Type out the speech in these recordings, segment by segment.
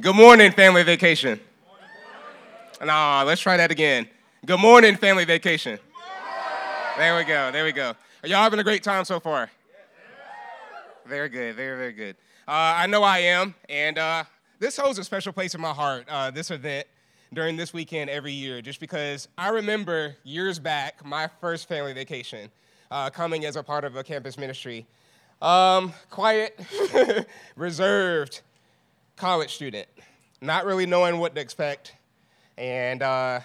Good morning, family vacation. Nah, let's try that again. Good morning, family vacation. There we go. There we go. Are y'all having a great time so far? Very good. Very, very good. Uh, I know I am, and uh, this holds a special place in my heart, uh, this event during this weekend every year, just because I remember years back my first family vacation uh, coming as a part of a campus ministry. Um, quiet, reserved college student, not really knowing what to expect, and uh,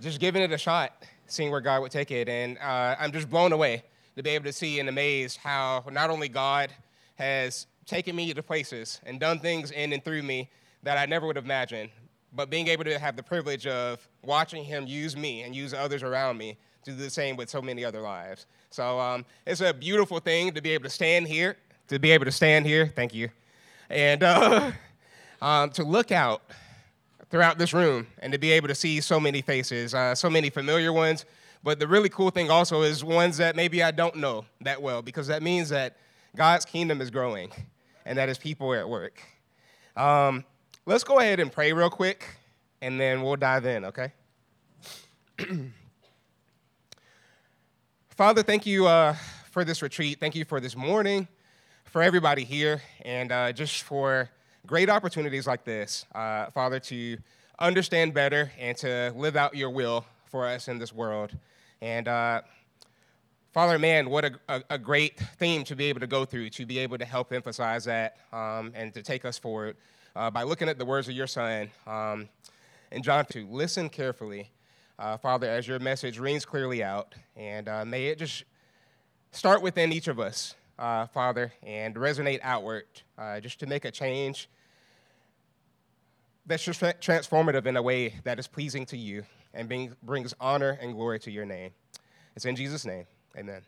just giving it a shot, seeing where God would take it. And uh, I'm just blown away to be able to see and amazed how not only God has taken me to places and done things in and through me that I never would have imagined, but being able to have the privilege of watching Him use me and use others around me to do the same with so many other lives. So um, it's a beautiful thing to be able to stand here, to be able to stand here, thank you, and uh, um, to look out throughout this room and to be able to see so many faces, uh, so many familiar ones. But the really cool thing also is ones that maybe I don't know that well, because that means that God's kingdom is growing and that his people are at work. Um, let's go ahead and pray real quick, and then we'll dive in, okay? Father, thank you uh, for this retreat. Thank you for this morning, for everybody here, and uh, just for great opportunities like this, uh, Father, to understand better and to live out your will for us in this world. And uh, Father, man, what a, a, a, great theme to be able to go through, to be able to help emphasize that um, and to take us forward uh, by looking at the words of your Son um, in John 2. Listen carefully uh, Father, as your message rings clearly out, and uh, may it just start within each of us, uh, Father, and resonate outward, uh, just to make a change that's just transformative in a way that is pleasing to you and being, brings honor and glory to your name. It's in Jesus' name, amen.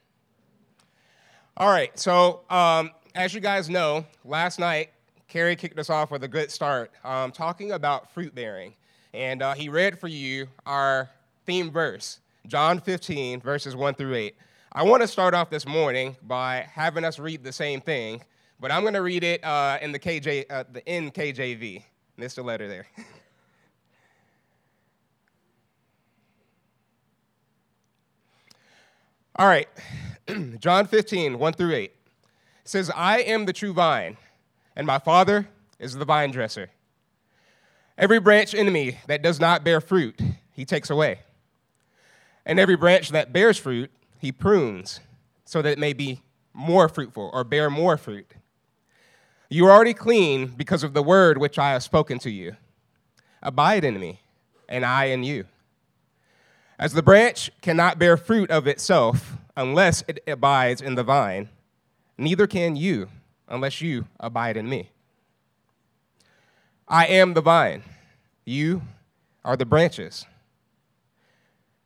All right, so um, as you guys know, last night, Kerry kicked us off with a good start, um, talking about fruit bearing. And uh, he read for you our theme verse, John 15, verses 1 through 8. I want to start off this morning by having us read the same thing, but I'm going to read it uh, in the KJ, uh, the NKJV. Missed a letter there. All right, John 15, 1 through 8. It says, I am the true vine, and my Father is the vine dresser. Every branch in me that does not bear fruit, he takes away. And every branch that bears fruit, he prunes, so that it may be more fruitful or bear more fruit. You are already clean because of the word which I have spoken to you. Abide in me, and I in you. As the branch cannot bear fruit of itself unless it abides in the vine, neither can you unless you abide in me. I am the vine, you are the branches.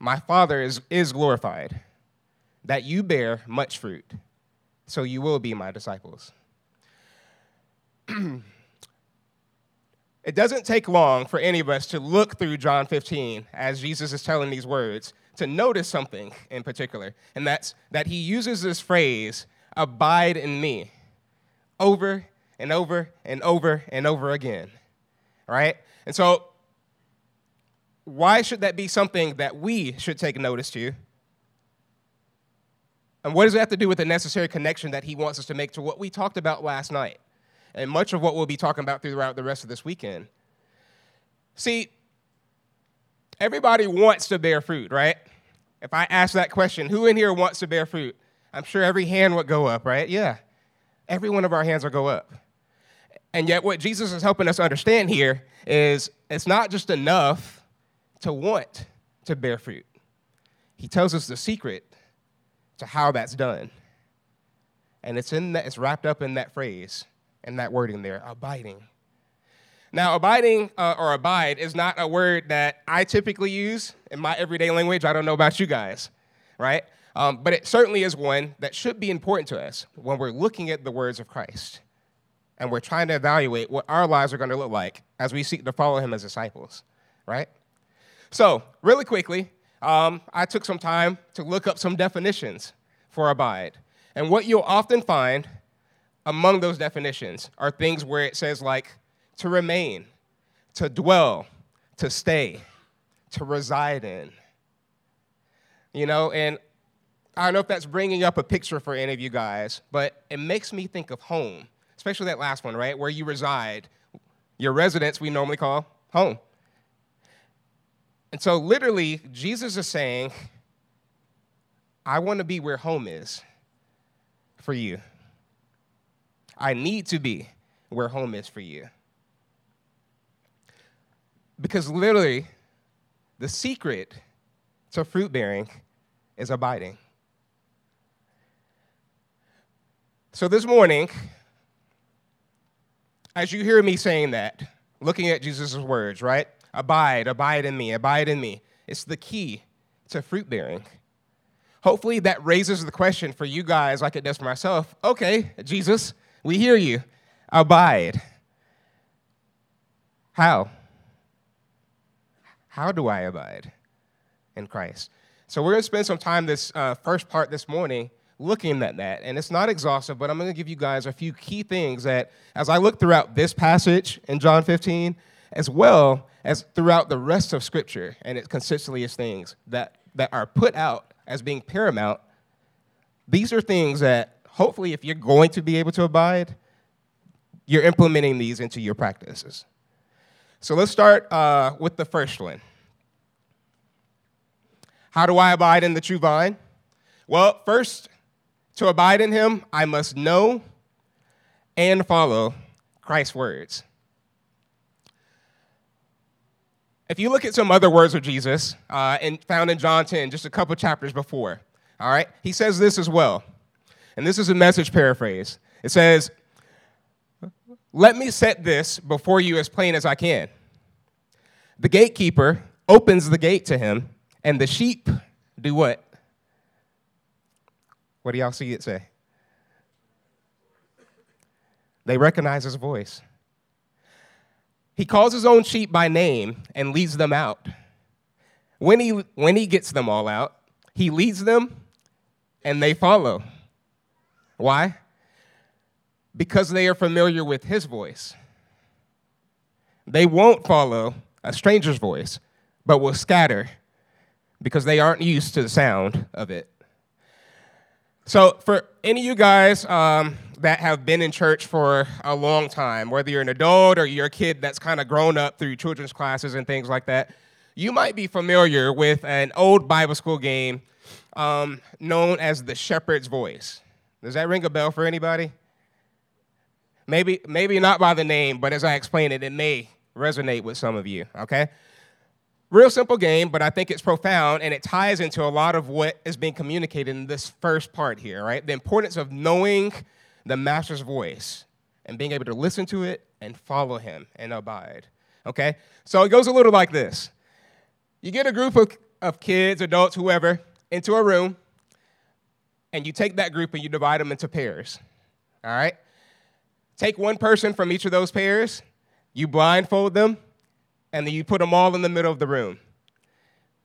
my Father is, is glorified, that you bear much fruit, so you will be my disciples. it doesn't take long for any of us to look through John 15 as Jesus is telling these words to notice something in particular, and that's that he uses this phrase, abide in me, over and over and over and over again. Right? And so why should that be something that we should take notice to? And what does it have to do with the necessary connection that he wants us to make to what we talked about last night? And much of what we'll be talking about throughout the rest of this weekend. See, everybody wants to bear fruit, right? If I ask that question, who in here wants to bear fruit? I'm sure every hand would go up, right? Yeah. Every one of our hands will go up. And yet, what Jesus is helping us understand here is it's not just enough to want to bear fruit. He tells us the secret to how that's done. And it's in that it's wrapped up in that phrase and that wording there, abiding. Now, abiding uh, or abide is not a word that I typically use in my everyday language. I don't know about you guys, right? Um, but it certainly is one that should be important to us when we're looking at the words of Christ and we're trying to evaluate what our lives are going to look like as we seek to follow him as disciples, right? So, really quickly, um, I took some time to look up some definitions for abide. And what you'll often find among those definitions are things where it says, like, to remain, to dwell, to stay, to reside in. You know, and I don't know if that's bringing up a picture for any of you guys, but it makes me think of home, especially that last one, right? Where you reside. Your residence we normally call home. And so, literally, Jesus is saying, I want to be where home is for you. I need to be where home is for you. Because literally, the secret to fruit bearing is abiding. So this morning, as you hear me saying that, looking at Jesus' words, right? Abide, abide in me, abide in me. It's the key to fruit bearing. Hopefully, that raises the question for you guys, like it does for myself. Okay, Jesus, we hear you. Abide. How? How do I abide in Christ? So, we're going to spend some time this uh, first part this morning looking at that. And it's not exhaustive, but I'm going to give you guys a few key things that, as I look throughout this passage in John 15, as well as throughout the rest of Scripture, and it consistently is things that, that are put out as being paramount, these are things that hopefully, if you're going to be able to abide, you're implementing these into your practices. So let's start uh, with the first one. How do I abide in the true vine? Well, first, to abide in him, I must know and follow Christ's words. If you look at some other words of Jesus, uh, and found in John 10, just a couple chapters before, all right, he says this as well. And this is a message paraphrase. It says, Let me set this before you as plain as I can. The gatekeeper opens the gate to him, and the sheep do what? What do y'all see it say? They recognize his voice. He calls his own sheep by name and leads them out. When he, when he gets them all out, he leads them and they follow. Why? Because they are familiar with his voice. They won't follow a stranger's voice, but will scatter because they aren't used to the sound of it. So, for any of you guys um, that have been in church for a long time, whether you're an adult or you're a kid that's kind of grown up through children's classes and things like that, you might be familiar with an old Bible school game um, known as the Shepherd's Voice. Does that ring a bell for anybody? Maybe, maybe not by the name, but as I explain it, it may resonate with some of you, okay? Real simple game, but I think it's profound and it ties into a lot of what is being communicated in this first part here, right? The importance of knowing the master's voice and being able to listen to it and follow him and abide. Okay? So it goes a little like this You get a group of, of kids, adults, whoever, into a room, and you take that group and you divide them into pairs. All right? Take one person from each of those pairs, you blindfold them, and then you put them all in the middle of the room.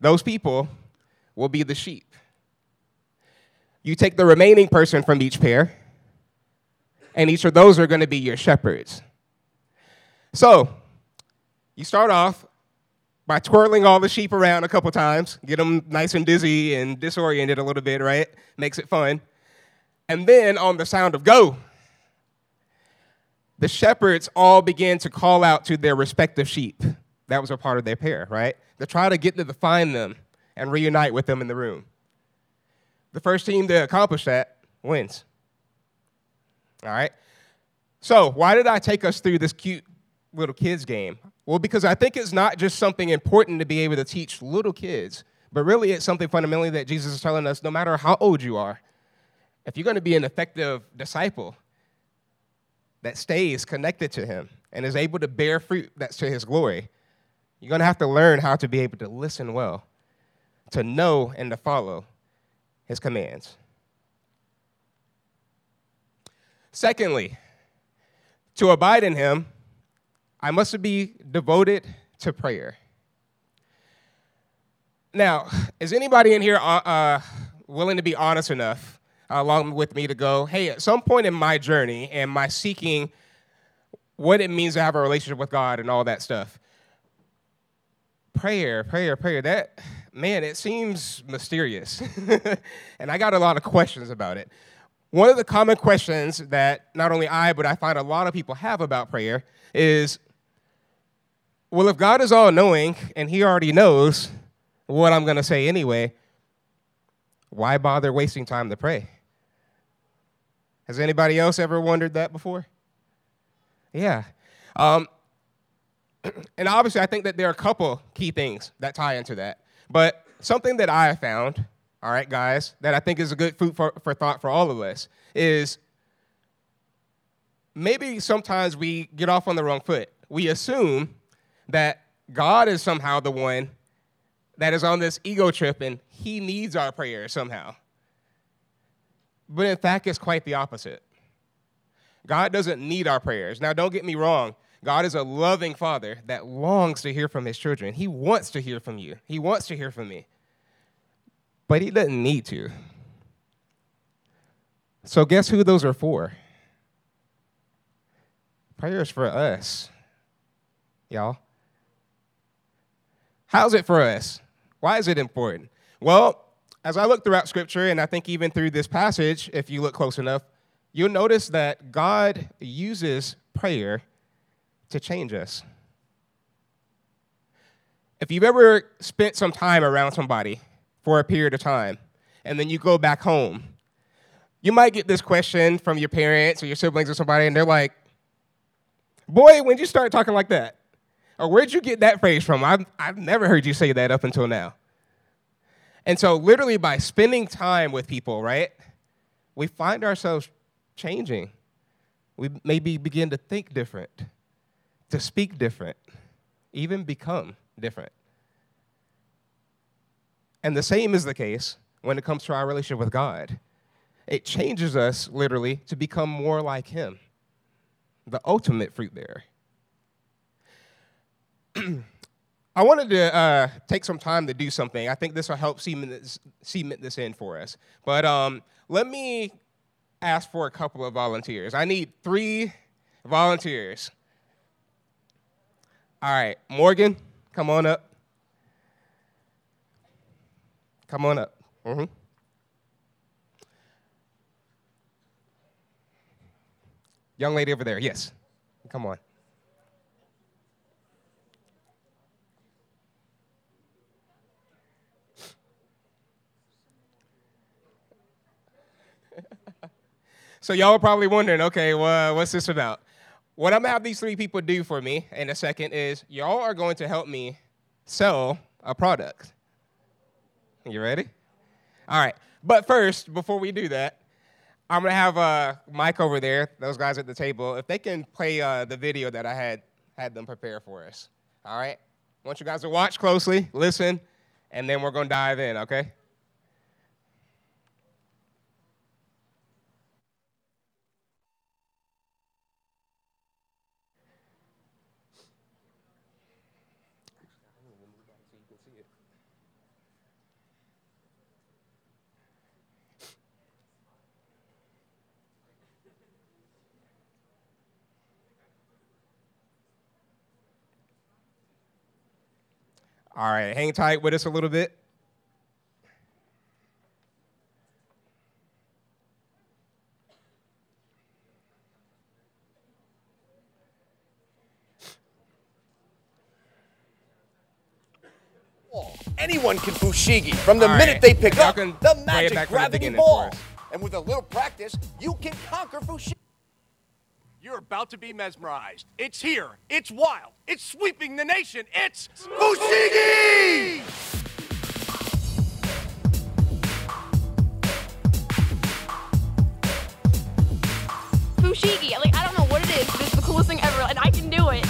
Those people will be the sheep. You take the remaining person from each pair, and each of those are going to be your shepherds. So, you start off by twirling all the sheep around a couple times, get them nice and dizzy and disoriented a little bit, right? Makes it fun. And then on the sound of go, the shepherds all begin to call out to their respective sheep. That was a part of their pair, right? To try to get to find them and reunite with them in the room. The first team to accomplish that wins. All right? So, why did I take us through this cute little kids game? Well, because I think it's not just something important to be able to teach little kids, but really it's something fundamentally that Jesus is telling us no matter how old you are, if you're going to be an effective disciple that stays connected to him and is able to bear fruit that's to his glory, you're going to have to learn how to be able to listen well, to know and to follow his commands. Secondly, to abide in him, I must be devoted to prayer. Now, is anybody in here uh, uh, willing to be honest enough, uh, along with me, to go, hey, at some point in my journey and my seeking what it means to have a relationship with God and all that stuff, prayer, prayer, prayer, that, man, it seems mysterious. and I got a lot of questions about it. One of the common questions that not only I, but I find a lot of people have about prayer is well, if God is all knowing and He already knows what I'm going to say anyway, why bother wasting time to pray? Has anybody else ever wondered that before? Yeah. Um, and obviously, I think that there are a couple key things that tie into that. But something that I found, all right, guys, that I think is a good food for, for thought for all of us is maybe sometimes we get off on the wrong foot. We assume that God is somehow the one that is on this ego trip and he needs our prayer somehow. But in fact, it's quite the opposite. God doesn't need our prayers. Now, don't get me wrong. God is a loving father that longs to hear from his children. He wants to hear from you, he wants to hear from me. But he doesn't need to. So, guess who those are for? Prayers for us, y'all. How's it for us? Why is it important? Well, as I look throughout Scripture, and I think even through this passage, if you look close enough, you'll notice that God uses prayer to change us. If you've ever spent some time around somebody for a period of time, and then you go back home, you might get this question from your parents or your siblings or somebody, and they're like, Boy, when you start talking like that? Or where'd you get that phrase from? I've, I've never heard you say that up until now. And so, literally, by spending time with people, right, we find ourselves changing. We maybe begin to think different, to speak different, even become different. And the same is the case when it comes to our relationship with God. It changes us literally to become more like Him, the ultimate fruit there. I wanted to uh, take some time to do something. I think this will help cement this, cement this in for us. But um, let me ask for a couple of volunteers. I need three volunteers. All right, Morgan, come on up. Come on up. Mm-hmm. Young lady over there, yes. Come on. So y'all are probably wondering, okay, well, what's this about? What I'm gonna have these three people do for me in a second is y'all are going to help me sell a product. You ready? All right. But first, before we do that, I'm gonna have uh, Mike over there, those guys at the table, if they can play uh, the video that I had had them prepare for us. All right. I want you guys to watch closely, listen, and then we're gonna dive in. Okay. All right, hang tight with us a little bit. Anyone can fushigi from the All minute right. they pick up the magic gravity the ball. And with a little practice, you can conquer fushigi. You're about to be mesmerized. It's here. It's wild. It's sweeping the nation. It's Fushigi! Fushigi. Like, I don't know what it is, but it's the coolest thing ever, and I can do it.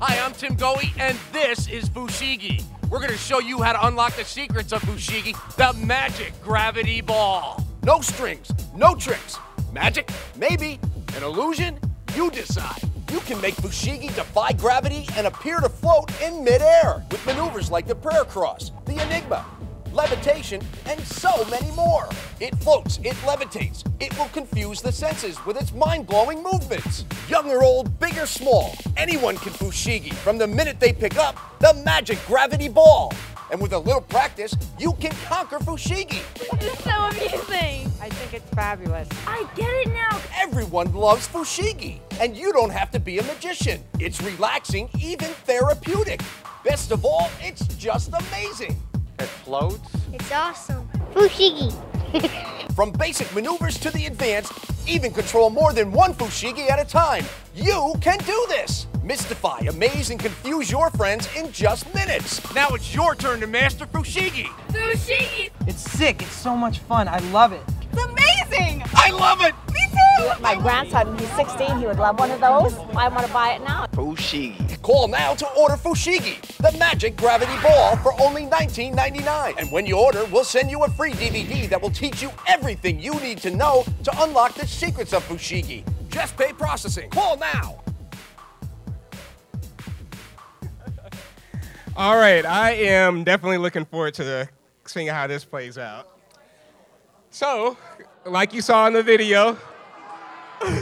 Hi, I'm Tim Goey, and this is Fushigi. We're going to show you how to unlock the secrets of Fushigi, the magic gravity ball. No strings, no tricks. Magic? Maybe. An illusion? You decide. You can make Fushigi defy gravity and appear to float in midair with maneuvers like the prayer cross, the enigma, levitation, and so many more. It floats, it levitates, it will confuse the senses with its mind blowing movements. Young or old, big or small, anyone can Fushigi from the minute they pick up the magic gravity ball. And with a little practice, you can conquer Fushigi. This is so amusing. I think it's fabulous. I get it now. Everyone loves Fushigi, and you don't have to be a magician. It's relaxing, even therapeutic. Best of all, it's just amazing. It floats. It's awesome. Fushigi. From basic maneuvers to the advanced, even control more than one Fushigi at a time. You can do this. Mystify, amaze, and confuse your friends in just minutes. Now it's your turn to master Fushigi. Fushigi. It's sick. It's so much fun. I love it. It's amazing. I love it. Me too. My grandson, when he's 16, he would love one of those. I want to buy it now. Fushigi. Call now to order Fushigi, the magic gravity ball, for only $19.99. And when you order, we'll send you a free DVD that will teach you everything you need to know to unlock the secrets of Fushigi. Just pay processing. Call now. All right, I am definitely looking forward to seeing how this plays out. So, like you saw in the video,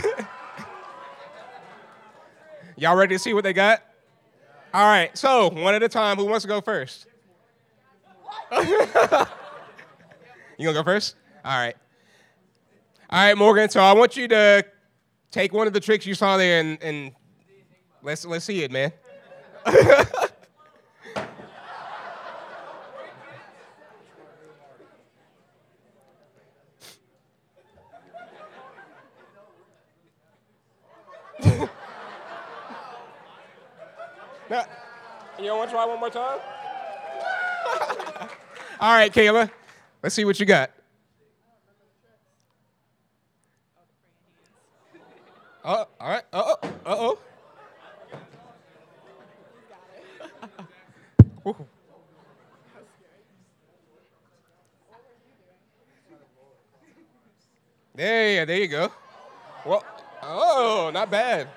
y'all ready to see what they got? All right, so one at a time. Who wants to go first? you gonna go first? All right. All right, Morgan. So I want you to take one of the tricks you saw there and, and let's let's see it, man. now, you want to try one more time? All right, Kayla. Let's see what you got. Oh, all right. Uh oh. Uh oh. There, there you go. Well, oh, not bad.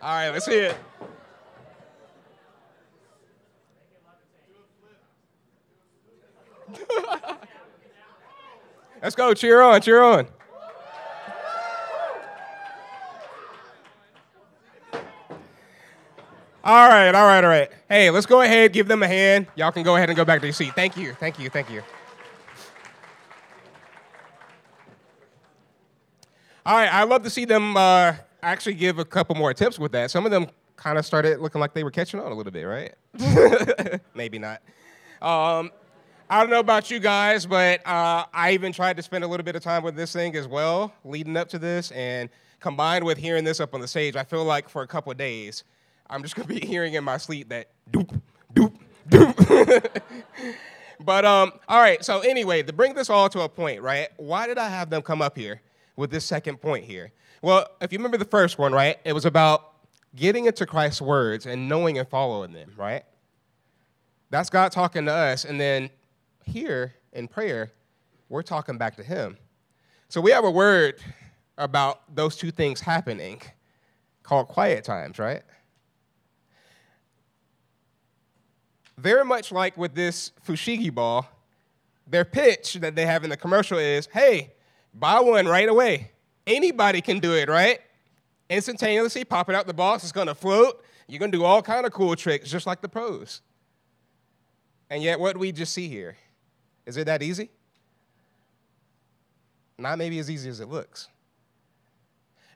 All right, let's see it. let's go. Cheer on, cheer on. All right, all right, all right. Hey, let's go ahead, give them a hand. Y'all can go ahead and go back to your seat. Thank you, thank you, thank you. All right, I love to see them uh, actually give a couple more tips with that. Some of them kind of started looking like they were catching on a little bit, right? Maybe not. Um, I don't know about you guys, but uh, I even tried to spend a little bit of time with this thing as well, leading up to this, and combined with hearing this up on the stage, I feel like for a couple of days, I'm just gonna be hearing in my sleep that doop, doop, doop. but um, all right. So anyway, to bring this all to a point, right? Why did I have them come up here with this second point here? Well, if you remember the first one, right? It was about getting into Christ's words and knowing and following them, right? That's God talking to us, and then here in prayer, we're talking back to Him. So we have a word about those two things happening called quiet times, right? very much like with this Fushigi ball, their pitch that they have in the commercial is hey, buy one right away. Anybody can do it, right? Instantaneously pop it out the box, it's gonna float. You're gonna do all kind of cool tricks, just like the pros. And yet, what we just see here? Is it that easy? Not maybe as easy as it looks.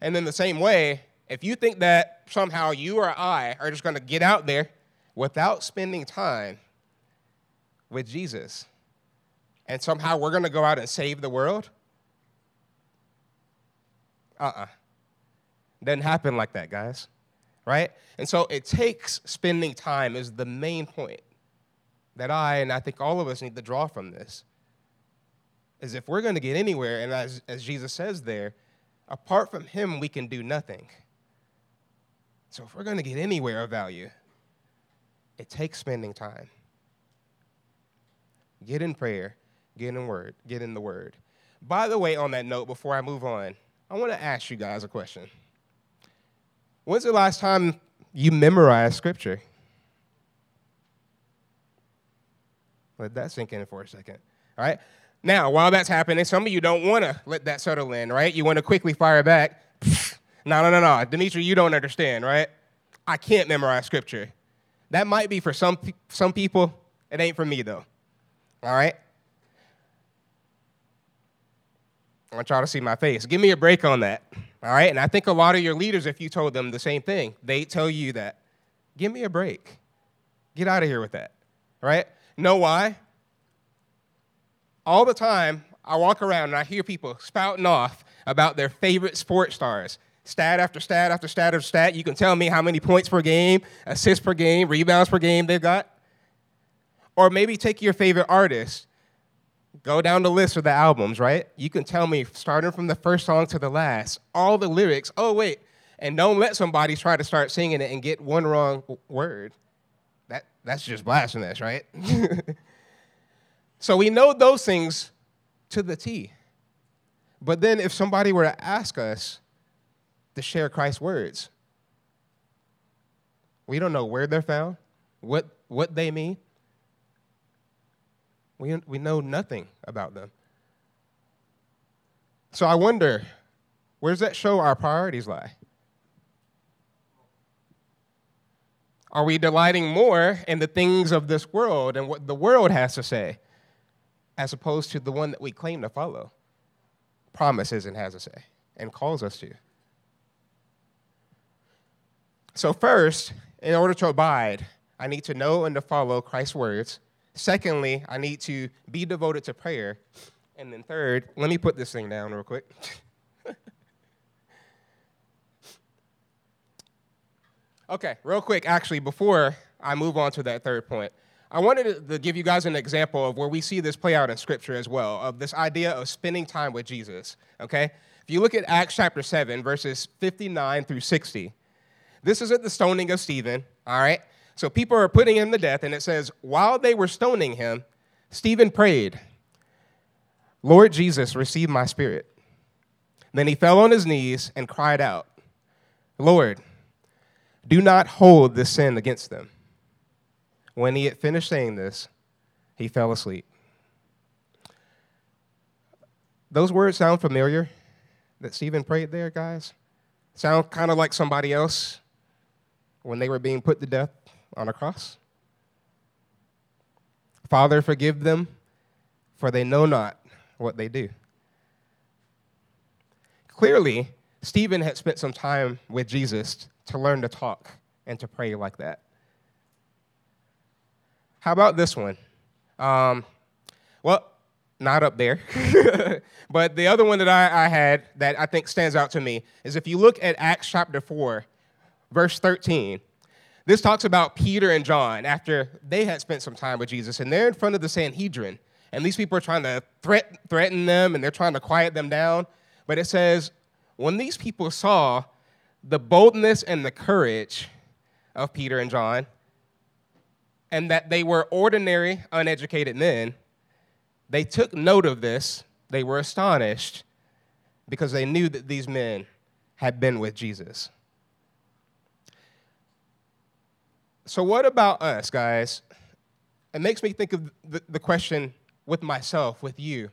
And then the same way, if you think that somehow you or I are just gonna get out there without spending time with Jesus, and somehow we're going to go out and save the world? Uh uh-uh. uh. Doesn't happen like that, guys. Right? And so it takes spending time, is the main point that I and I think all of us need to draw from this. is if we're going to get anywhere, and as, as Jesus says there, apart from Him, we can do nothing. So if we're going to get anywhere of value, it takes spending time. Get in prayer, get in word, get in the word. By the way, on that note, before I move on, I want to ask you guys a question. When's the last time you memorized scripture? Let that sink in for a second. All right? Now, while that's happening, some of you don't want to let that settle in, right? You want to quickly fire back. no, no, no, no. Dimitri, you don't understand, right? I can't memorize scripture. That might be for some, some people. It ain't for me, though. All right? I want y'all to see my face. Give me a break on that. All right? And I think a lot of your leaders, if you told them the same thing, they tell you that. Give me a break. Get out of here with that. Right? Know why? All the time, I walk around and I hear people spouting off about their favorite sports stars. Stat after stat after stat after stat. You can tell me how many points per game, assists per game, rebounds per game they've got. Or maybe take your favorite artist, go down the list of the albums, right? You can tell me, starting from the first song to the last, all the lyrics. Oh, wait, and don't let somebody try to start singing it and get one wrong word. That, that's just blasphemous, right? so we know those things to the T. But then if somebody were to ask us to share Christ's words, we don't know where they're found, what, what they mean. We, we know nothing about them. So I wonder, where does that show our priorities lie? Are we delighting more in the things of this world and what the world has to say, as opposed to the one that we claim to follow, promises and has to say, and calls us to? So, first, in order to abide, I need to know and to follow Christ's words. Secondly, I need to be devoted to prayer. And then, third, let me put this thing down real quick. Okay, real quick, actually, before I move on to that third point, I wanted to give you guys an example of where we see this play out in Scripture as well, of this idea of spending time with Jesus, okay? If you look at Acts chapter 7, verses 59 through 60, this is at the stoning of Stephen, all right? So people are putting him to death, and it says, while they were stoning him, Stephen prayed, Lord Jesus, receive my spirit. Then he fell on his knees and cried out, Lord, do not hold this sin against them. When he had finished saying this, he fell asleep. Those words sound familiar that Stephen prayed there, guys? Sound kind of like somebody else when they were being put to death on a cross? Father, forgive them, for they know not what they do. Clearly, Stephen had spent some time with Jesus to learn to talk and to pray like that. How about this one? Um, well, not up there. but the other one that I, I, had that I think stands out to me is if you look at Acts chapter 4, verse 13, this talks about Peter and John after they had spent some time with Jesus, and they're in front of the Sanhedrin. And these people are trying to threat, threaten them and they're trying to quiet them down. But it says, when these people saw the boldness and the courage of Peter and John, and that they were ordinary, uneducated men, they took note of this. They were astonished because they knew that these men had been with Jesus. So, what about us, guys? It makes me think of the, the question with myself, with you.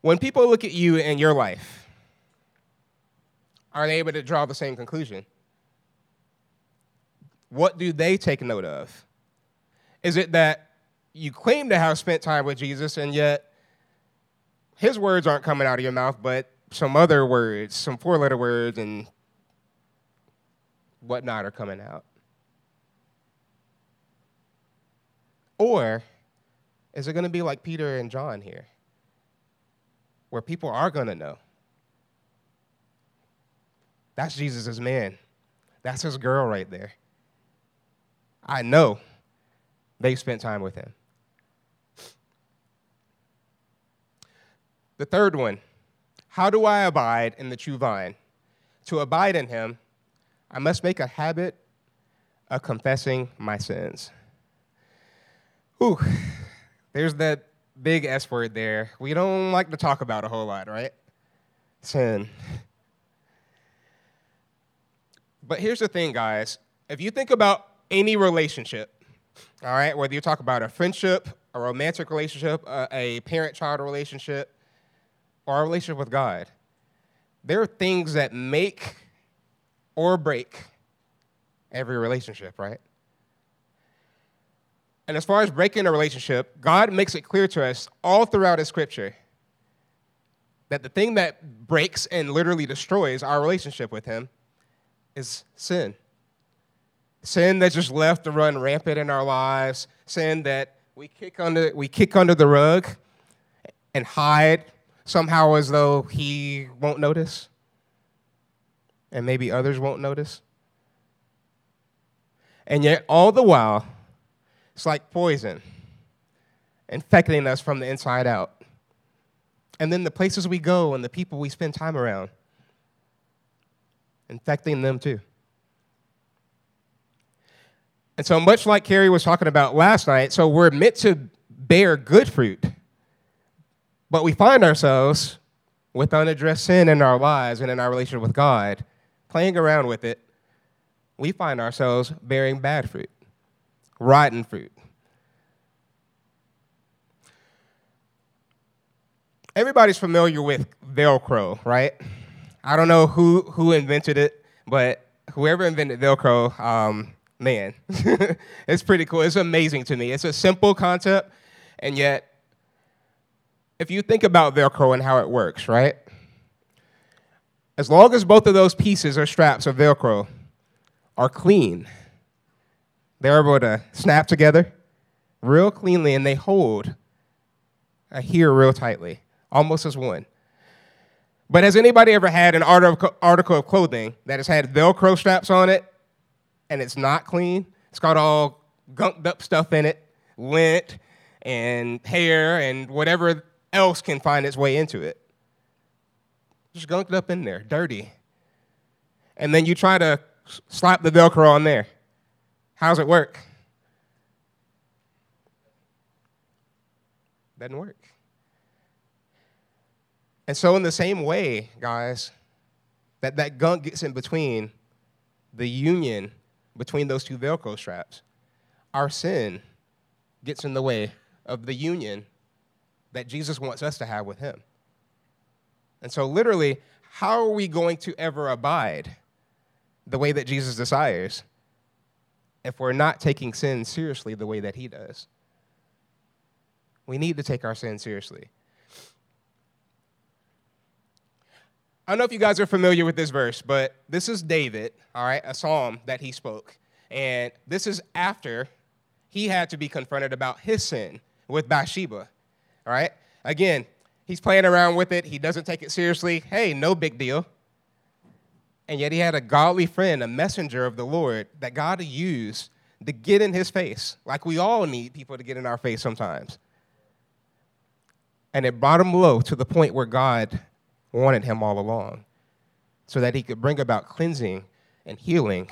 When people look at you and your life, are they able to draw the same conclusion? What do they take note of? Is it that you claim to have spent time with Jesus and yet his words aren't coming out of your mouth, but some other words, some four letter words, and whatnot are coming out? Or is it going to be like Peter and John here? where people are going to know. That's Jesus' man. That's his girl right there. I know they've spent time with him. The third one how do I abide in the true vine? To abide in him, I must make a habit of confessing my sins. Ooh, there's that big S word there. We don't like to talk about a whole lot, right? Sin. But here's the thing, guys. If you think about any relationship, all right, whether you talk about a friendship, a romantic relationship, a, a parent child relationship, or our relationship with God, there are things that make or break every relationship, right? And as far as breaking a relationship, God makes it clear to us all throughout His scripture that the thing that breaks and literally destroys our relationship with Him is sin. Sin that's just left to run rampant in our lives, sin that we kick under, we kick under the rug and hide somehow as though he won't notice, and maybe others won't notice. And yet, all the while, it's like poison, infecting us from the inside out. And then the places we go and the people we spend time around, infecting them too. And so, much like Kerry was talking about last night, so we're meant to bear good fruit but we find ourselves with unaddressed sin in our lives and in our relationship with God, playing around with it. We find ourselves bearing bad fruit, rotten fruit. Everybody's familiar with Velcro, right? I don't know who, who invented it, but whoever invented Velcro, um, man, it's pretty cool. It's amazing to me. It's a simple concept, and yet if you think about Velcro and how it works, right? As long as both of those pieces or straps of Velcro are clean, they're able to snap together real cleanly and they hold here real tightly, almost as one. But has anybody ever had an article of clothing that has had Velcro straps on it and it's not clean? It's got all gunked up stuff in it, lint and hair and whatever else can find its way into it. Just gunked up in there, dirty. And then you try to slap the Velcro on there. How's it work? Doesn't work. And so, in the same way, guys, that that gunk gets in between the union between those two Velcro straps, our sin gets in the way of the union that Jesus wants us to have with him. And so, literally, how are we going to ever abide the way that Jesus desires if we're not taking sin seriously the way that he does? We need to take our sin seriously. I don't know if you guys are familiar with this verse, but this is David, all right, a psalm that he spoke. And this is after he had to be confronted about his sin with Bathsheba. All right? Again, he's playing around with it. He doesn't take it seriously. Hey, no big deal. And yet he had a godly friend, a messenger of the Lord that God used to get in his face, like we all need people to get in our face sometimes. And it brought him low to the point where God wanted him all along so that he could bring about cleansing and healing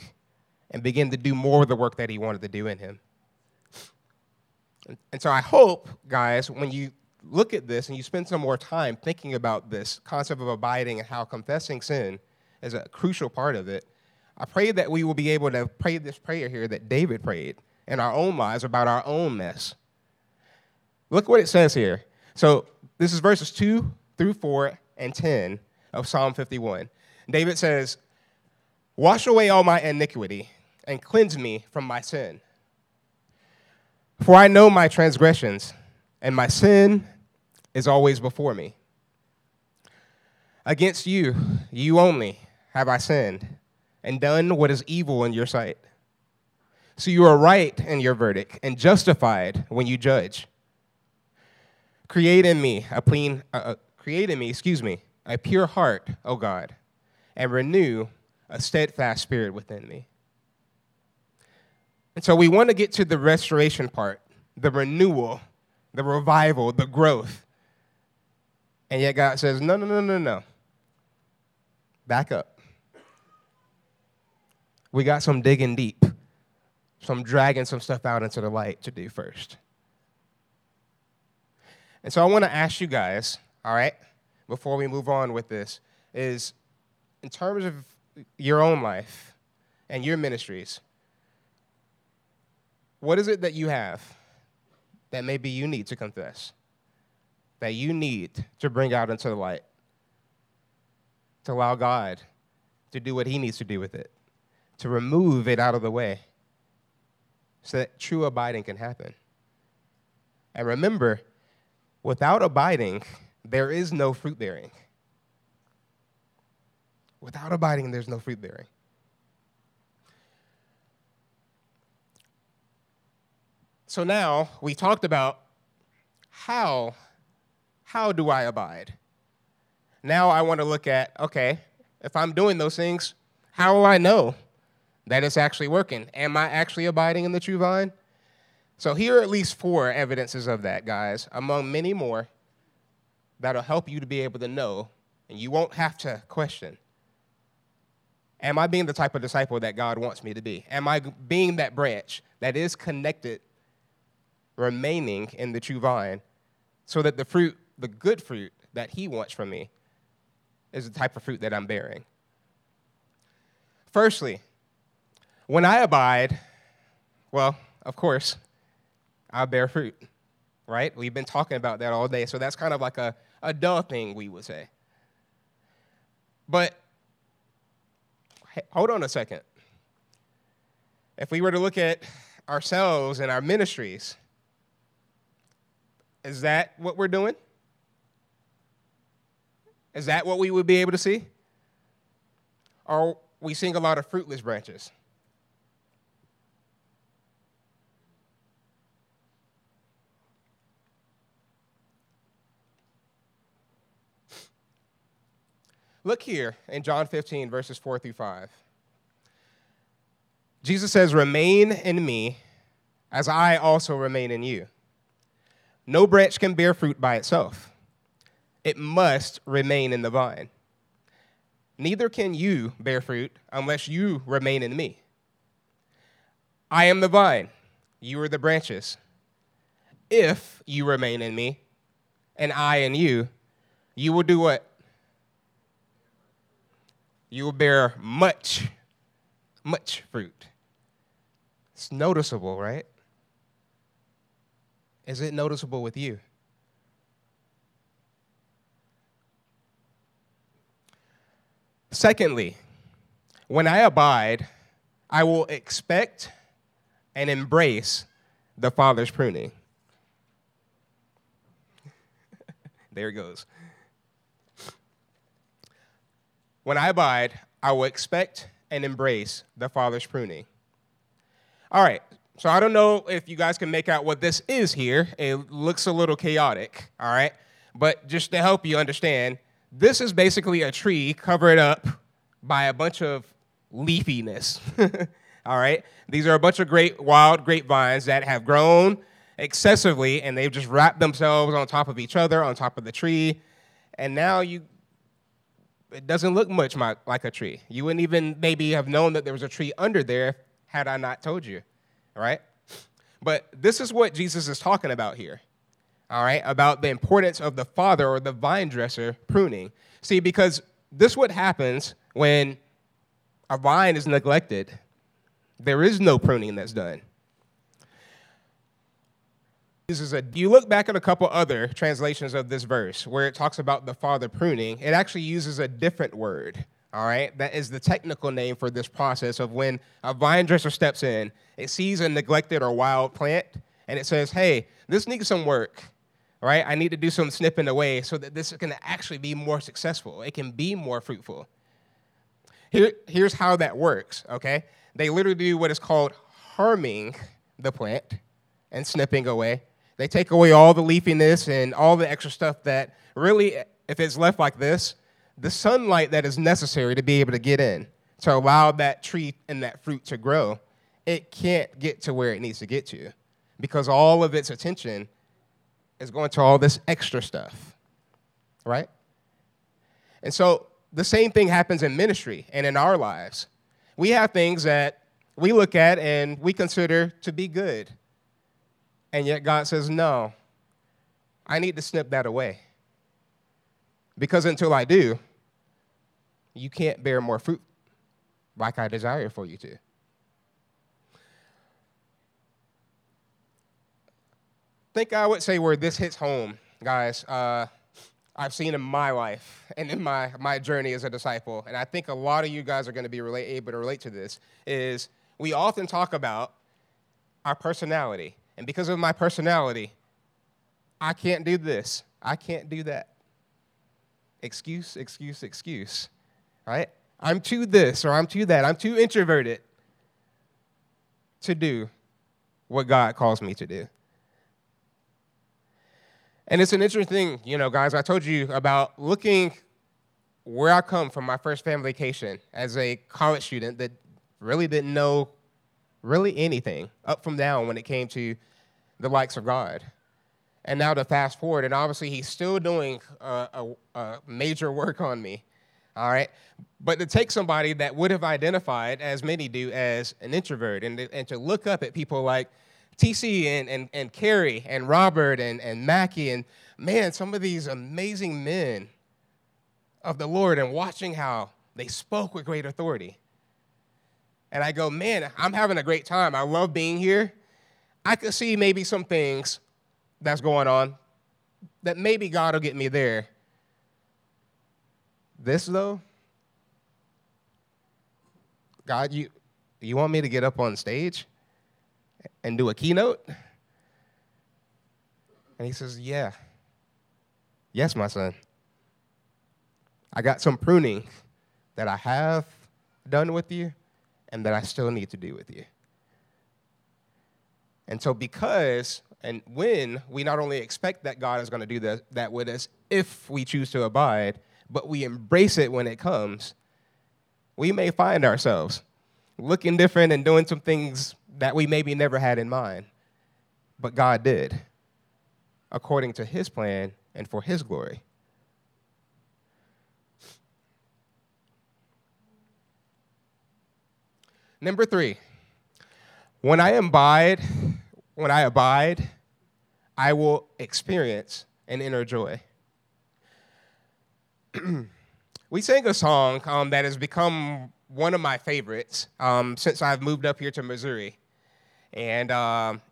and begin to do more of the work that he wanted to do in him. And so I hope, guys, when you look at this and you spend some more time thinking about this concept of abiding and how confessing sin is a crucial part of it, I pray that we will be able to pray this prayer here that David prayed in our own lives about our own mess. Look what it says here. So this is verses 2 through 4 and 10 of Psalm 51. David says, Wash away all my iniquity and cleanse me from my sin. For I know my transgressions, and my sin is always before me. Against you, you only, have I sinned and done what is evil in your sight. So you are right in your verdict and justified when you judge. Create in me a clean, uh, uh, create in me, excuse me, a pure heart, O God, and renew a steadfast spirit within me. And so we want to get to the restoration part, the renewal, the revival, the growth. And yet God says, no, no, no, no, no. Back up. We got some digging deep, some dragging some stuff out into the light to do first. And so I want to ask you guys, all right, before we move on with this, is in terms of your own life and your ministries, what is it that you have that maybe you need to confess, that you need to bring out into the light, to allow God to do what He needs to do with it, to remove it out of the way so that true abiding can happen? And remember, without abiding, there is no fruit bearing. Without abiding, there's no fruit bearing. So now we talked about how how do I abide? Now I want to look at okay, if I'm doing those things, how will I know that it's actually working? Am I actually abiding in the true vine? So here are at least four evidences of that, guys, among many more that'll help you to be able to know, and you won't have to question. Am I being the type of disciple that God wants me to be? Am I being that branch that is connected, remaining in the true vine, so that the fruit, the good fruit that He wants from me, is the type of fruit that I'm bearing? Firstly, when I abide, well, of course, I bear fruit, right? We've been talking about that all day, so that's kind of like a, a dull thing, we would say. But hold on a second. If we were to look at ourselves and our ministries, is that what we're doing? Is that what we would be able to see? Are we seeing a lot of fruitless branches? Look here in John 15, verses 4 through 5. Jesus says, Remain in me as I also remain in you. No branch can bear fruit by itself, it must remain in the vine. Neither can you bear fruit unless you remain in me. I am the vine, you are the branches. If you remain in me, and I in you, you will do what? you will bear much, much fruit. It's noticeable, right? Is it noticeable with you? Secondly, when I abide, I will expect and embrace the Father's pruning. there it goes. When I abide, I will expect and embrace the Father's pruning. All right, so I don't know if you guys can make out what this is here. It looks a little chaotic, all right? But just to help you understand, this is basically a tree covered up by a bunch of leafiness. all right? These are a bunch of great wild grapevines that have grown excessively and they've just wrapped themselves on top of each other, on top of the tree. And now you it doesn't look much like a tree. You wouldn't even maybe have known that there was a tree under there had I not told you, right? But this is what Jesus is talking about here, all right, about the importance of the father or the vine dresser pruning. See, because this what happens when a vine is neglected. There is no pruning that's done uses a you look back at a couple other translations of this verse where it talks about the father pruning it actually uses a different word all right that is the technical name for this process of when a vine dresser steps in it sees a neglected or wild plant and it says hey this needs some work right? I need to do some snipping away so that this can actually be more successful. It can be more fruitful. Here, here's how that works okay? They literally do what is called harming the plant and snipping away. They take away all the leafiness and all the extra stuff that really, if it's left like this, the sunlight that is necessary to be able to get in to allow that tree and that fruit to grow it can't get to where it needs to get to because all of its attention is going to all this extra stuff, right? And so the same thing happens in ministry and in our lives. We have things that we look at and we consider to be good. And yet God says, no, I need to snip that away. Because until I do, you can't bear more fruit like I desire for you to. Think I would say where this hits home, guys, uh, I've seen in my life and in my, my journey as a disciple, and I think a lot of you guys are going to be relate, able to relate to this, is we often talk about our personality. And because of my personality, I can't do this, I can't do that. Excuse, excuse, excuse, right? I'm too this or I'm too that. I'm too introverted to do what God calls me to do. And it's an interesting thing, you know, guys. I told you about looking where I come from my first family vacation as a college student that really didn't know really anything up from down when it came to the likes of God. And now to fast forward, and obviously he's still doing a, a, a major work on me. All right. But to take somebody that would have identified, as many do, as an introvert and to, and to look up at people like TC and, and, and Kerry and Robert and, and Mackie and man, some of these amazing men of the Lord and watching how they spoke with great authority. And I go, man, I'm having a great time. I love being here. I could see maybe some things that's going on that maybe God will get me there. This though, God, you you want me to get up on stage? And do a keynote? And he says, Yeah. Yes, my son. I got some pruning that I have done with you and that I still need to do with you. And so, because and when we not only expect that God is going to do that, that with us if we choose to abide, but we embrace it when it comes, we may find ourselves looking different and doing some things that we maybe never had in mind, but God did, according to His plan and for His glory. Number three, when I abide, when I abide, I will experience an inner joy. we sang a song um, that has become one of my favorites um, since I've moved up here to Missouri. And um,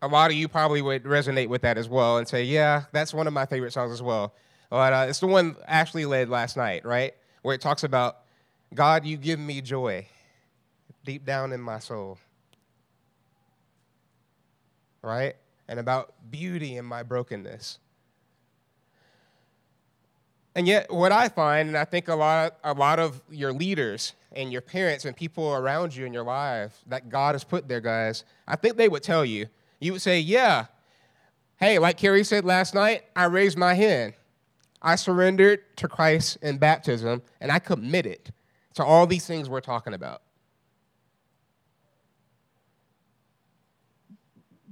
a lot of you probably would resonate with that as well and say, yeah, that's one of my favorite songs as well. But uh, it's the one Ashley led last night, right? Where it talks about, God, you give me joy deep down in my soul. Right? And about beauty in my brokenness. And yet, what I find, and I think a lot, a lot of your leaders and your parents and people around you in your life that God has put there, guys, I think they would tell you. You would say, Yeah, hey, like Kerry said last night, I raised my hand. I surrendered to Christ in baptism, and I committed to all these things we're talking about.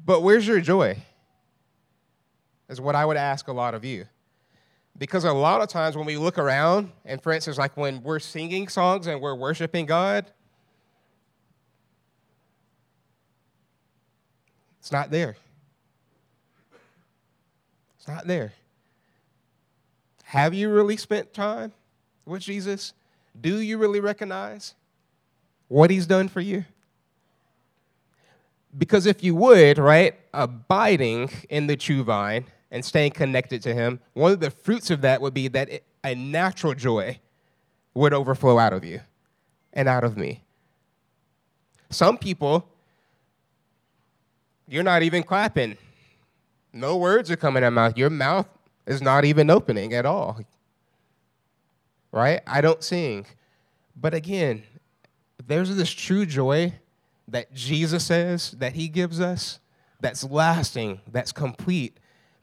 But where's your joy? Is what I would ask a lot of you. Because a lot of times when we look around, and for instance, like when we're singing songs and we're worshiping God, it's not there. It's not there. Have you really spent time with Jesus? Do you really recognize what he's done for you? Because if you would, right, abiding in the true vine, and staying connected to Him, one of the fruits of that would be that it, a natural joy would overflow out of you and out of me. Some people, you're not even clapping. No words are coming out of mouth. Your mouth is not even opening at all. Right? I don't sing. But again, there's this true joy that Jesus says that he gives us that's lasting, that's complete,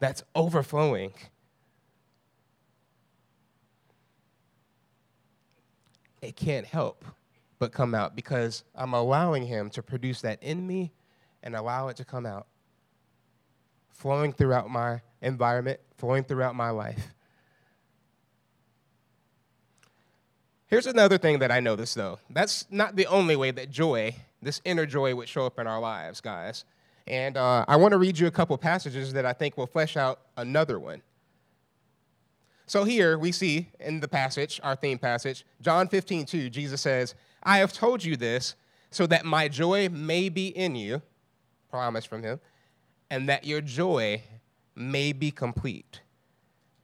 that's overflowing. It can't help but come out because I'm allowing Him to produce that in me and allow it to come out, flowing throughout my environment, flowing throughout my life. Here's another thing that I noticed though. That's not the only way that joy, this inner joy, would show up in our lives, guys. And uh, I want to read you a couple passages that I think will flesh out another one. So here we see in the passage, our theme passage, John 15, 2, Jesus says, I have told you this so that my joy may be in you, promise from him, and that your joy may be complete.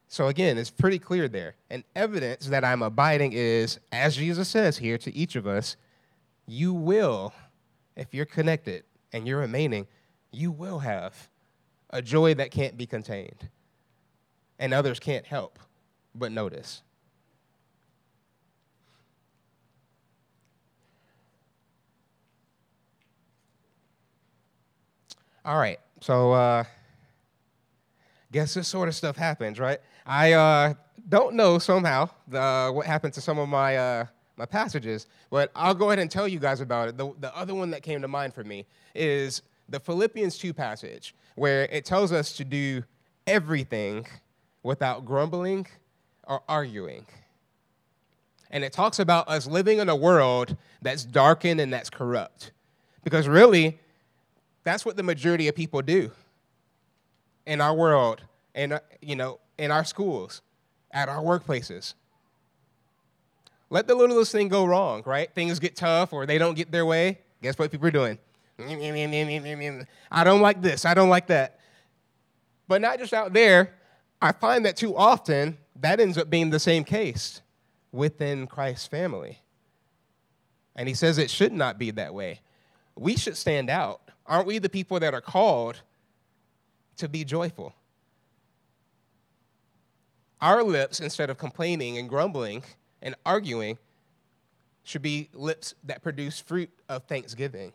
So again, it's pretty clear there. And evidence that I'm abiding is, as Jesus says here to each of us, you will, if you're connected and you're remaining, you will have a joy that can't be contained. And others can't help but notice. All right, so uh, guess this sort of stuff happens, right? I uh, don't know somehow the, what happened to some of my, uh, my passages, but I'll go ahead and tell you guys about it. The, the other one that came to mind for me is the Philippians 2 passage, where it tells us to do everything without grumbling or arguing. And it talks about us living in a world that's darkened and that's corrupt. Because really, that's what the majority of people do in our world, and you know, in our schools, at our workplaces. Let the littlest thing go wrong, right? Things get tough or they don't get their way. Guess what people are doing? I don't like this. I don't like that. But not just out there. I find that too often that ends up being the same case within Christ's family. And he says it should not be that way. We should stand out. Aren't we the people that are called to be joyful? Our lips, instead of complaining and grumbling and arguing, should be lips that produce fruit of thanksgiving.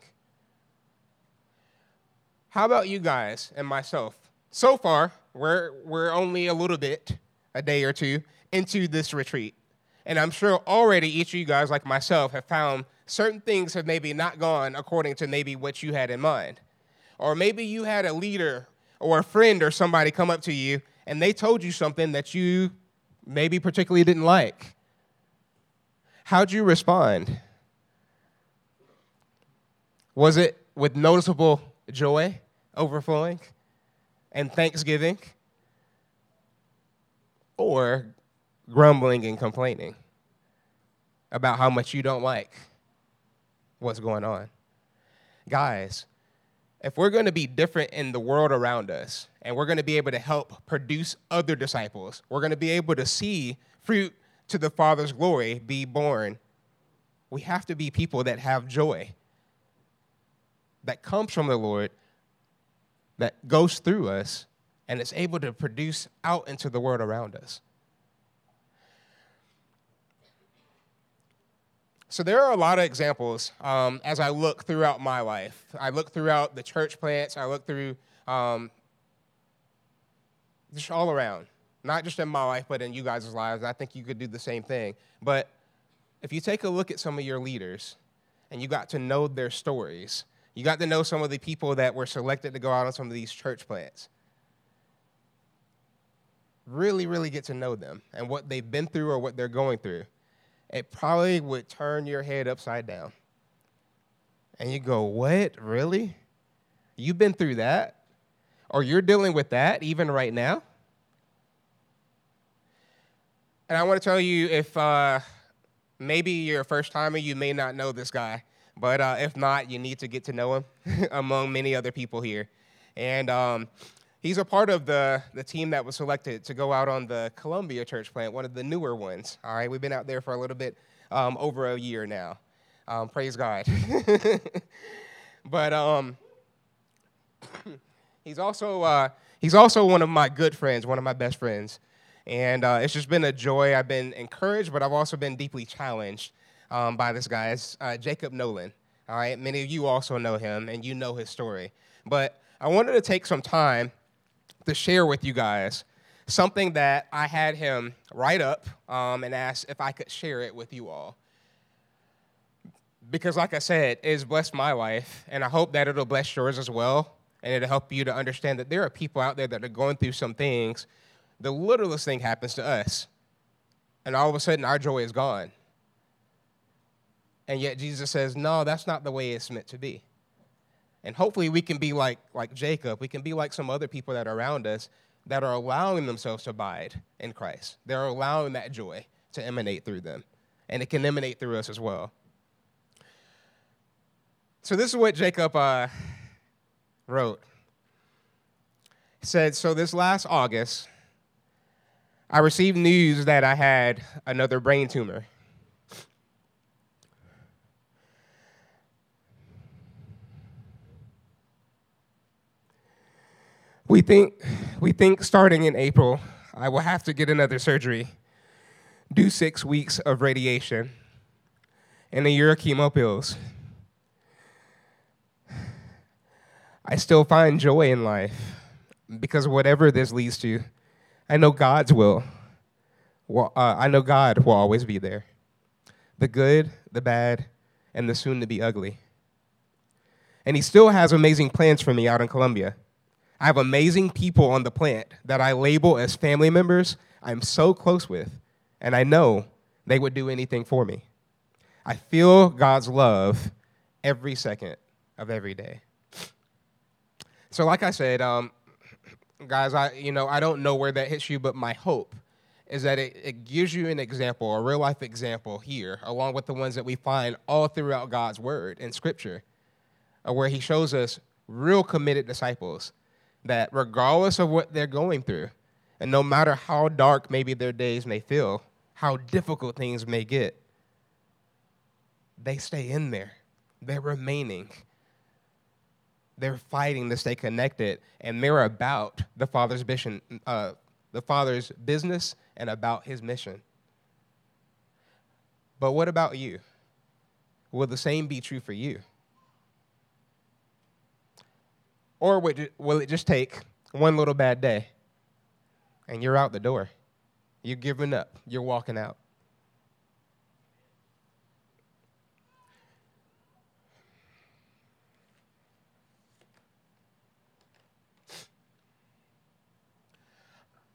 How about you guys and myself? So far, we're, we're only a little bit, a day or two, into this retreat. And I'm sure already each of you guys, like myself, have found certain things have maybe not gone according to maybe what you had in mind. Or maybe you had a leader or a friend or somebody come up to you and they told you something that you maybe particularly didn't like. How'd you respond? Was it with noticeable joy overflowing and thanksgiving? Or grumbling and complaining about how much you don't like what's going on? Guys, if we're going to be different in the world around us and we're going to be able to help produce other disciples, we're going to be able to see fruit to the Father's glory be born, we have to be people that have joy that comes from the Lord, that goes through us, and is able to produce out into the world around us. So there are a lot of examples um, as I look throughout my life. I look throughout the church plants. I look through um, just all around, not just in my life, but in you guys' lives. I think you could do the same thing. But if you take a look at some of your leaders and you got to know their stories, you got to know some of the people that were selected to go out on some of these church plants. Really, really get to know them and what they've been through or what they're going through it probably would turn your head upside down. And you go, What? Really? You've been through that? Or you're dealing with that even right now? And I want to tell you if uh, maybe you're a first timer, you may not know this guy. But uh, if not, you need to get to know him among many other people here. And um, He's a part of the, the team that was selected to go out on the Columbia church plant, one of the newer ones. All right, we've been out there for a little bit um, over a year now. Um, praise God. but um, he's also uh, he's also one of my good friends, one of my best friends, and uh, it's just been a joy. I've been encouraged, but I've also been deeply challenged um, by this guy. It's uh, Jacob Nolan. All right, many of you also know him, and you know his story. But I wanted to take some time to share with you guys something that I had him write up um, and ask if I could share it with you all. because, like I said, it's blessed my life, and I hope that it'll bless yours as well, and it'll help you to understand that there are people out there that are going through some things. The littlest thing happens to us, and all of a sudden our joy is gone. And yet Jesus says, No, that's not the way it's meant to be. And hopefully we can be like, like Jacob, we can be like some other people that are around us that are allowing themselves to abide in Christ. They're allowing that joy to emanate through them, and it can emanate through us as well. So this is what Jacob uh, wrote. He said, So this last August, I received news that I had another brain tumor. We think, we think starting in April, I will have to get another surgery, do six weeks of radiation, and a year of chemo pills. I still find joy in life because whatever this leads to, I know God's will. Well, uh, I know God will always be there. The good, the bad, and the soon to be ugly. And He still has amazing plans for me out in Columbia. I have amazing people on the plant that I label as family members I'm so close with, and I know they would do anything for me. I feel God's love every second of every day. So, like I said, um, guys, I you know I don't know where that hits you, but my hope is that it, it gives you an example, a real life example here, along with the ones that we find all throughout God's Word and Scripture, where He shows us real committed disciples that regardless of what they're going through, and no matter how dark maybe their days may feel, how difficult things may get, they stay in there. They're remaining. They're fighting to stay connected, and they're about the Father's mission, uh, the Father's business, and about His mission. But what about you? Will the same be true for you? Or will it just take one little bad day and you're out the door? You're giving up, you're walking out.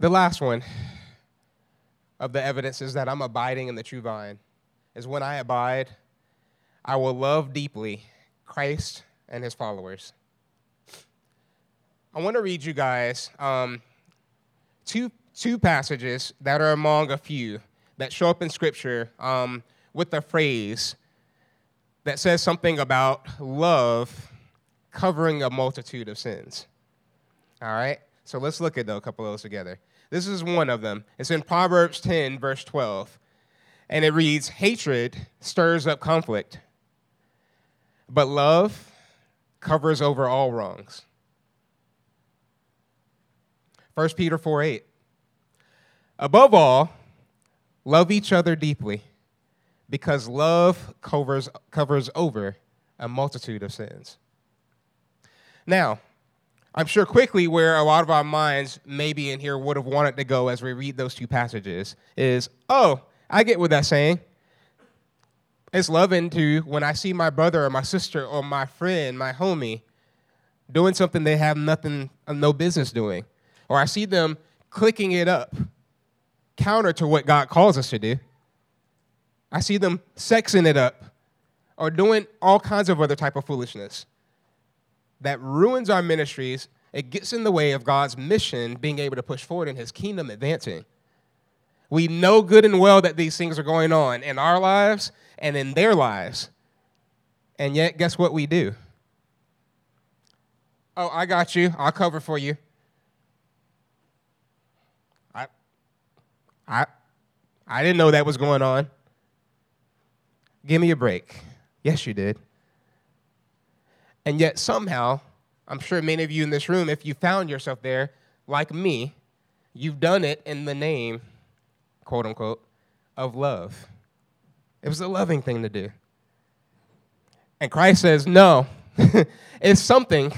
The last one of the evidences that I'm abiding in the true vine is when I abide, I will love deeply Christ and his followers. I want to read you guys um, two, two passages that are among a few that show up in Scripture um, with a phrase that says something about love covering a multitude of sins. All right? So let's look at a couple of those together. This is one of them. It's in Proverbs 10, verse 12. And it reads Hatred stirs up conflict, but love covers over all wrongs. 1 Peter 4 8. Above all, love each other deeply, because love covers, covers over a multitude of sins. Now, I'm sure quickly where a lot of our minds, maybe in here, would have wanted to go as we read those two passages is, oh, I get what that's saying. It's loving to when I see my brother or my sister or my friend, my homie, doing something they have nothing, no business doing or I see them clicking it up counter to what God calls us to do. I see them sexing it up or doing all kinds of other type of foolishness that ruins our ministries. It gets in the way of God's mission being able to push forward in his kingdom advancing. We know good and well that these things are going on in our lives and in their lives. And yet, guess what we do? Oh, I got you. I'll cover for you. I, I didn't know that was going on. Give me a break. Yes, you did. And yet, somehow, I'm sure many of you in this room, if you found yourself there, like me, you've done it in the name, quote unquote, of love. It was a loving thing to do. And Christ says, no, it's something,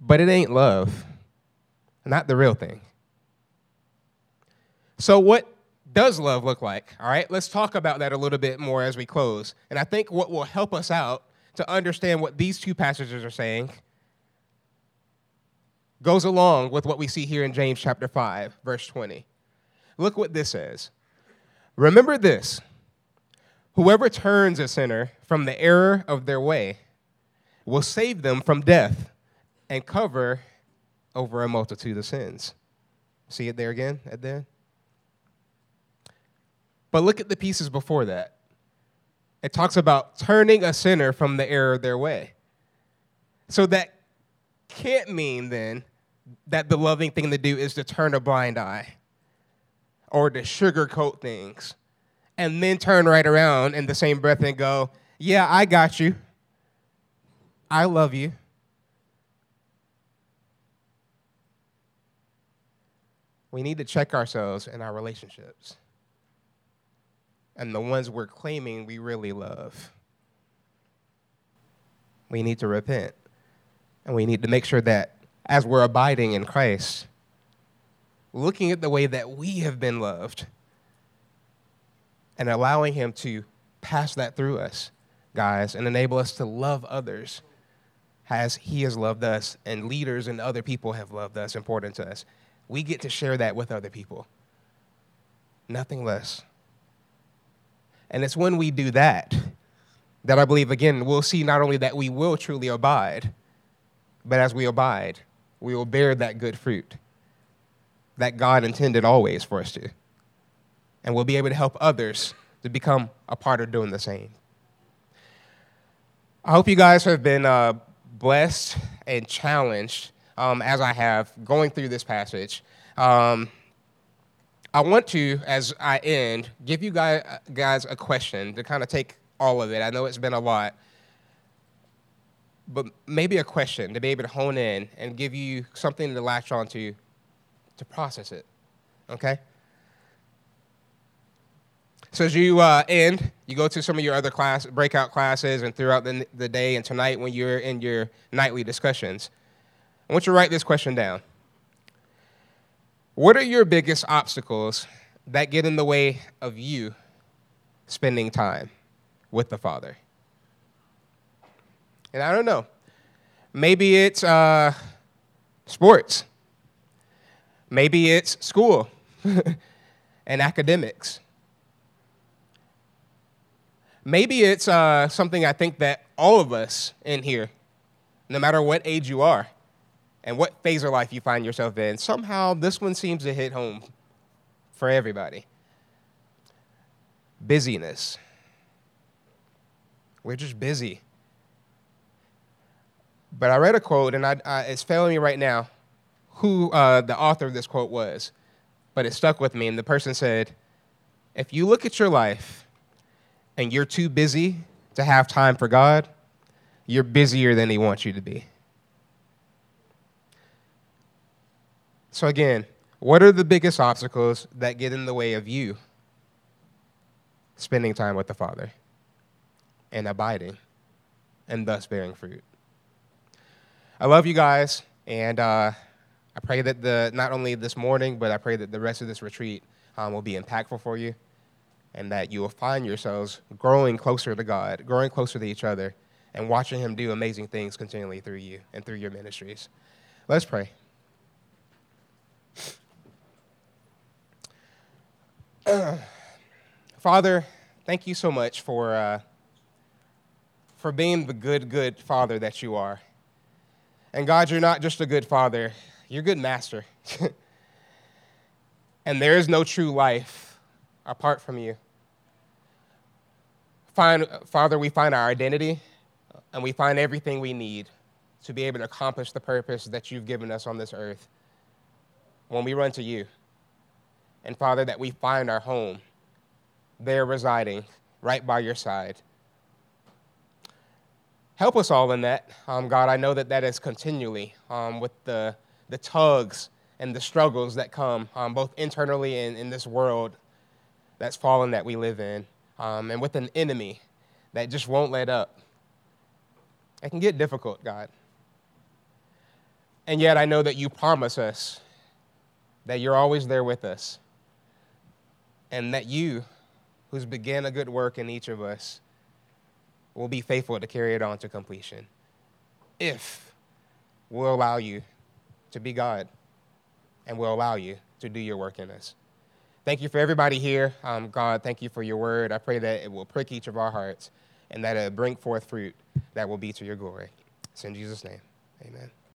but it ain't love. Not the real thing. So, what does love look like? All right, let's talk about that a little bit more as we close. And I think what will help us out to understand what these two passages are saying goes along with what we see here in James chapter 5, verse 20. Look what this says. Remember this whoever turns a sinner from the error of their way will save them from death and cover over a multitude of sins. See it there again at the end? But look at the pieces before that. It talks about turning a sinner from the error of their way. So that can't mean then that the loving thing to do is to turn a blind eye or to sugarcoat things and then turn right around in the same breath and go, Yeah, I got you. I love you. We need to check ourselves in our relationships and the ones we're claiming we really love. We need to repent. And we need to make sure that as we're abiding in Christ, looking at the way that we have been loved and allowing Him to pass that through us, guys, and enable us to love others as He has loved us, and leaders and other people have loved us, important to us. We get to share that with other people. Nothing less. And it's when we do that that I believe, again, we'll see not only that we will truly abide, but as we abide, we will bear that good fruit that God intended always for us to. And we'll be able to help others to become a part of doing the same. I hope you guys have been uh, blessed and challenged um, as I have going through this passage. Um, I want to, as I end, give you guys, guys a question to kind of take all of it. I know it's been a lot, but maybe a question to be able to hone in and give you something to latch onto to to process it. Okay? So as you uh, end, you go to some of your other class, breakout classes, and throughout the, the day and tonight when you're in your nightly discussions, I want you to write this question down. What are your biggest obstacles that get in the way of you spending time with the Father? And I don't know. Maybe it's uh, sports. Maybe it's school and academics. Maybe it's uh, something I think that all of us in here, no matter what age you are, and what phase of life you find yourself in, somehow this one seems to hit home for everybody. Busyness. We're just busy. But I read a quote, and I, I, it's failing me right now who uh, the author of this quote was, but it stuck with me. And the person said, If you look at your life and you're too busy to have time for God, you're busier than He wants you to be. So, again, what are the biggest obstacles that get in the way of you spending time with the Father and abiding and thus bearing fruit? I love you guys, and uh, I pray that the not only this morning, but I pray that the rest of this retreat um, will be impactful for you, and that you will find yourselves growing closer to God, growing closer to each other, and watching Him do amazing things continually through you and through your ministries. Let's pray. Father, thank you so much for, uh, for being the good, good Father that you are. And God, you're not just a good Father, you're a good Master. and there is no true life apart from you. Find, Father, we find our identity and we find everything we need to be able to accomplish the purpose that you've given us on this earth when we run to you. And Father, that we find our home there residing right by your side. Help us all in that. Um, God, I know that that is continually um, with the, the tugs and the struggles that come um, both internally and in this world that's fallen that we live in, um, and with an enemy that just won't let up. It can get difficult, God. And yet I know that you promise us that you're always there with us and that you, who's began a good work in each of us, will be faithful to carry it on to completion. If we'll allow you to be God and we'll allow you to do your work in us. Thank you for everybody here. Um, God, thank you for your word. I pray that it will prick each of our hearts and that it bring forth fruit that will be to your glory. It's in Jesus' name. Amen.